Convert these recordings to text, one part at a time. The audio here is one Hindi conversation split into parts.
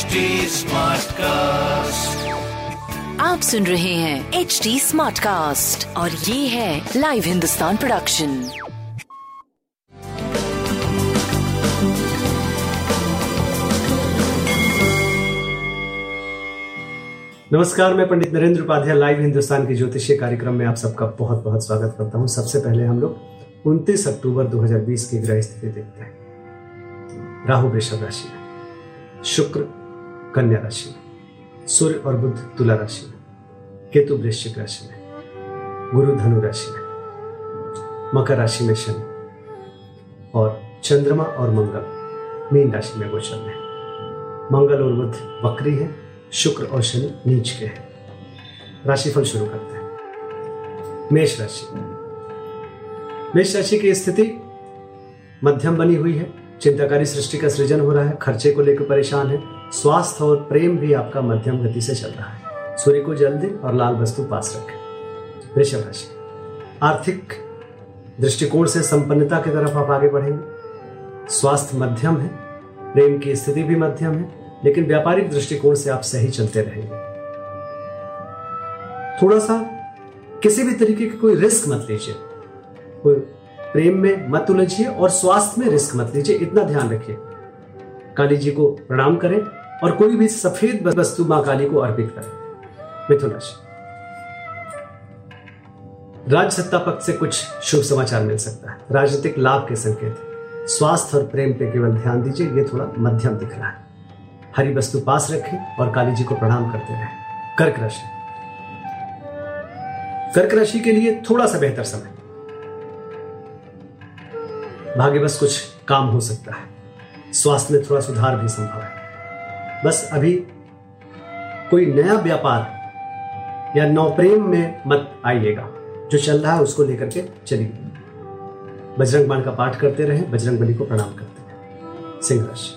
HD cast आप सुन रहे हैं एच डी स्मार्ट कास्ट और ये है लाइव हिंदुस्तान प्रोडक्शन नमस्कार मैं पंडित नरेंद्र उपाध्याय लाइव हिंदुस्तान के ज्योतिषीय कार्यक्रम में आप सबका बहुत बहुत स्वागत करता हूँ। सबसे पहले हम लोग 29 अक्टूबर 2020 की ग्रह स्थिति देखते हैं। राहु वृषभ राशि में। शुक्र कन्या राशि में, सूर्य और बुद्ध तुला राशि में, केतु वृश्चिक राशि में, गुरु धनु राशि में, मकर राशि में शनि, और चंद्रमा और मंगल, मीन राशि में गोचर में। मंगल और बुद्ध वक्री है, शुक्र और शनि नीच के हैं। राशिफल शुरू करते हैं। मेष राशि। मेष राशि की स्थिति, मध्यम बनी हुई है। चिंताकारी सृष्टि का सृजन हो रहा है, खर्चे को लेकर परेशान है। स्वास्थ्य और प्रेम भी आपका मध्यम गति से चल रहा है। सूर्य को जल दे और लाल वस्तु पास रखें। वृषभ राशि। आर्थिक दृष्टिकोण से संपन्नता की तरफ़ आप आगे बढ़ेंगे। स्वास्थ्य मध्यम है, प्रेम की स्थिति भी मध्यम है, लेकिन व्यापारिक दृष्टिकोण से आप सही चलते रहेंगे। थोड़ा सा किसी भी तरीके की कोई रिस्क मत लीजिए। कोई प्रेम में मत उलझिए और स्वास्थ्य में रिस्क मत लीजिए, इतना ध्यान रखिए। काली जी को प्रणाम करें। और कोई भी सफ़ेद वस्तु माँ काली को अर्पित करें। मिथुन राशि। राज्य सत्ता पक्ष से कुछ शुभ समाचार मिल सकता है। राजनीतिक लाभ के संकेत। स्वास्थ्य और प्रेम पे केवल ध्यान दीजिए, ये थोड़ा मध्यम दिख रहा है। हरी वस्तु पास रखें और काली जी को प्रणाम करते रहें। कर्क राशि। कर्क राशि के लिए थोड़ा सा बेहतर समय। भाग्य बस कुछ काम हो सकता है। स्वास्थ्य में थोड़ा सुधार भी संभव है। बस अभी कोई नया व्यापार या नौप्रेम में मत आइएगा। जो चल रहा है उसको लेकर के चलिए। बजरंग बाण का पाठ करते रहे, बजरंग बली को प्रणाम करते रहे। सिंह राशि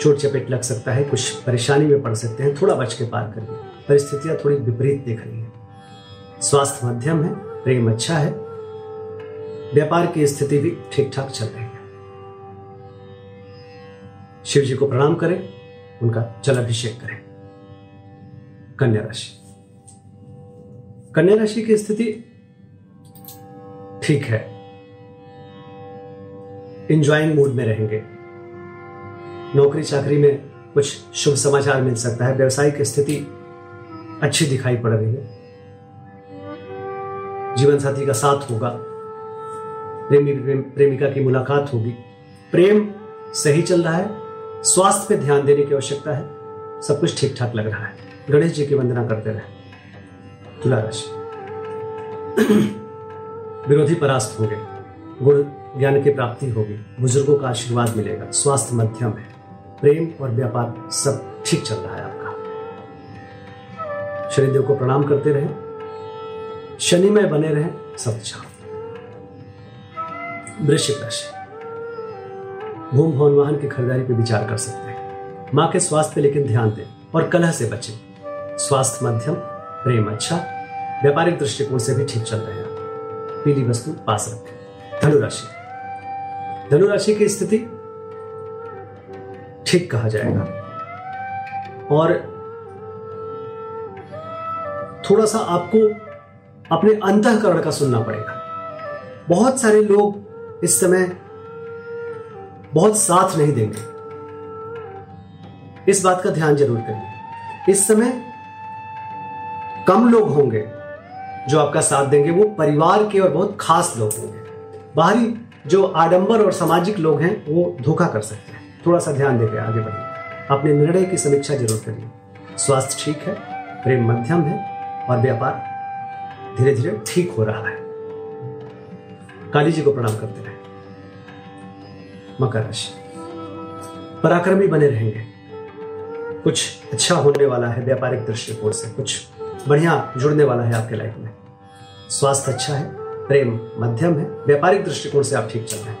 चोट चपेट लग सकता है, कुछ परेशानी में पड़ सकते हैं, थोड़ा बच के पार करिए। परिस्थितियाँ थोड़ी विपरीत देख रही है। स्वास्थ्य मध्यम है, प्रेम अच्छा है। व्यापार की स्थिति भी ठीक ठाक चल रही है। शिव जी को प्रणाम करें उनका जल अभिषेक करें। कन्या राशि। कन्या राशि की स्थिति ठीक है। इंजॉइंग मूड में रहेंगे। नौकरी चाकरी में कुछ शुभ समाचार मिल सकता है। व्यवसायिक स्थिति अच्छी दिखाई पड़ रही है। जीवन साथी का साथ होगा। प्रेमी प्रेम, प्रेमिका की मुलाकात होगी। प्रेम सही चल रहा है। स्वास्थ्य पे ध्यान देने की आवश्यकता है। सब कुछ ठीक ठाक लग रहा है। गणेश जी की वंदना करते रहे। तुला राशि विरोधी परास्त होंगे। गुण, ज्ञान की प्राप्ति होगी। बुज़ुर्गों का आशीर्वाद मिलेगा। स्वास्थ्य मध्यम है। प्रेम और व्यापार सब ठीक चल रहा है आपका। शनिदेव को प्रणाम करते रहे। शनि में बने रहे। सब अच्छा वृश्चिक राशि। भूम भवन वाहन की खरीदारी पर विचार कर सकते हैं। माँ के स्वास्थ्य लेकिन ध्यान दें और कलह से बचें। स्वास्थ्य मध्यम, प्रेम अच्छा व्यापारिक दृष्टिकोण से भी ठीक चल रहे हैं। पीली वस्तु पास रखें। धनुराशि। धनुराशि की स्थिति ठीक कहा जाएगा। और थोड़ा सा आपको अपने अंतकरण का सुनना पड़ेगा। बहुत सारे लोग इस समय बहुत साथ नहीं देंगे। इस बात का ध्यान ज़रूर करिए। इस समय कम लोग होंगे जो आपका साथ देंगे, वो परिवार के और बहुत खास लोग होंगे। बाहरी जो आडंबर और सामाजिक लोग हैं, वो धोखा कर सकते हैं। थोड़ा सा ध्यान देकर आगे बढ़िए। अपने निर्णय की समीक्षा ज़रूर करिए। स्वास्थ्य ठीक है, प्रेम मध्यम है और व्यापार धीरे धीरे ठीक हो रहा है। काली जी को प्रणाम करते रहे। मकर राशि पराक्रमी बने रहेंगे। कुछ अच्छा होने वाला है व्यापारिक दृष्टिकोण से, कुछ बढ़िया जुड़ने वाला है आपके लाइफ में। स्वास्थ्य अच्छा है, प्रेम मध्यम है, व्यापारिक दृष्टिकोण से आप ठीक चल रहे हैं।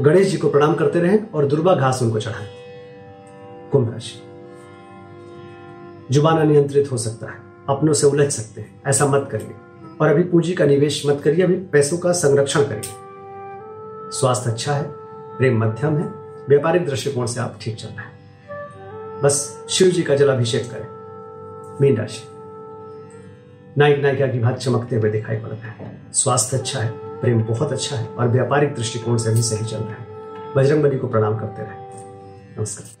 गणेश जी को प्रणाम करते रहें और दुर्वा घास उनको चढ़ाएँ। कुंभ राशि। जुबाना अनियंत्रित हो सकता है, अपनों से उलझ सकते हैं, ऐसा मत करिए। और अभी पूंजी का निवेश मत करिए, अभी पैसों का संरक्षण करिए। स्वास्थ्य अच्छा है, प्रेम मध्यम है, व्यापारिक दृष्टिकोण से आप ठीक चल रहे हैं। बस शिव जी का जलाभिषेक करें। मीन राशि। नायक नायिका की भाग चमकते हुए दिखाई पड़ रहे हैं। स्वास्थ्य अच्छा है, प्रेम बहुत अच्छा है और व्यापारिक दृष्टिकोण से भी सही चल रहा है। बजरंग बली को प्रणाम करते रहे। नमस्कार।